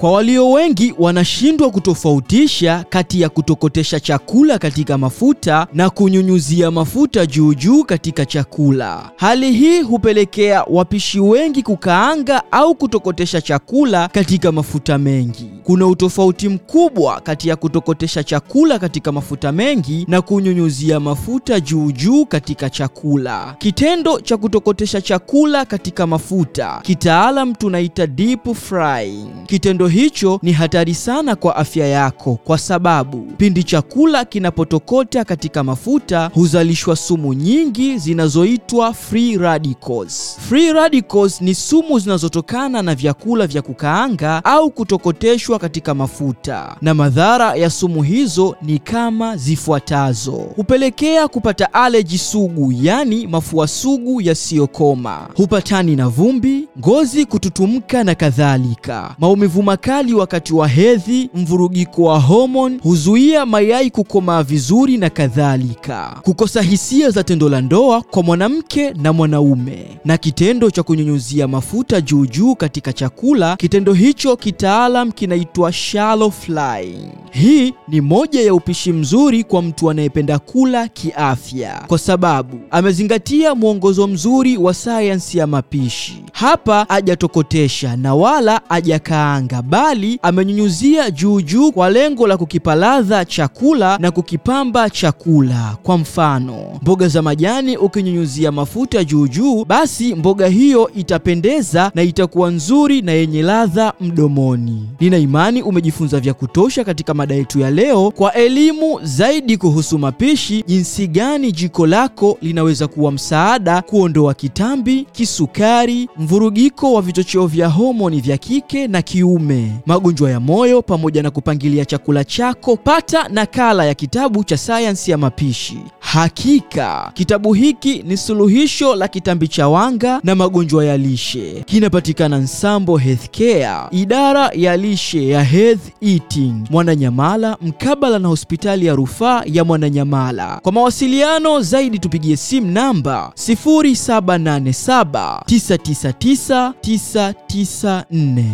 Kwa walio wengi wanashindwa kutofautisha kati ya kutokotesha chakula katika mafuta na kunyunyuzia mafuta juu juu katika chakula. Hali hii hupelekea wapishi wengi kukaanga au kutokotesha chakula katika mafuta mengi. Kuna utofauti mkubwa kati ya kutokotesha chakula katika mafuta mengi na kunyunyuzia mafuta juu juu katika chakula. Kitendo cha kutokotesha chakula katika mafuta, kitaalam tunaita deep frying. Kitendo hicho ni hatari sana kwa afya yako kwa sababu pindi chakula kinapotokota katika mafuta huzalishwa sumu nyingi zinazoitwa free radicals. Free radicals ni sumu zinazotokana na vyakula vya kukaanga au kutokoteshwa katika mafuta, na madhara ya sumu hizo ni kama zifuatazo: hupelekea kupata aleji sugu, yani mafua sugu yasiyokoma, hupatani na vumbi, ngozi kututumka na kadhalika, maumivu makali wakati wa hedhi, mvurugiko wa homoni, huzuia mayai kukomaa vizuri na kadhalika, kukosa hisia za tendo la ndoa kwa mwanamke na mwanaume. Na kitendo cha kunyunyuzia mafuta juu juu katika chakula, kitendo hicho kitaalam kinaitwa shallow frying. Hii ni moja ya upishi mzuri kwa mtu anayependa kula kiafya, kwa sababu amezingatia mwongozo mzuri wa sayansi ya mapishi. Hapa hajatokotesha na wala hajakaanga, bali amenyunyuzia juu juu kwa lengo la kukipa ladha chakula na kukipamba chakula. Kwa mfano, mboga za majani ukinyunyuzia mafuta juu juu, basi mboga hiyo itapendeza na itakuwa nzuri na yenye ladha mdomoni. Nina imani umejifunza vya kutosha katika mada yetu ya leo. Kwa elimu zaidi kuhusu mapishi, jinsi gani jiko lako linaweza kuwa msaada kuondoa kitambi, kisukari, mvurugiko wa vichocheo vya homoni vya kike na kiume, magonjwa ya moyo pamoja na kupangilia chakula chako, pata nakala ya kitabu cha sayansi ya mapishi. Hakika kitabu hiki ni suluhisho la kitambi cha wanga na magonjwa ya lishe. Kinapatikana Nsambo Healthcare, idara ya lishe ya Health Eating, Mwananyamala, mkabala na hospitali ya rufaa ya Mwananyamala. Kwa mawasiliano zaidi tupigie simu namba 0787 999 994.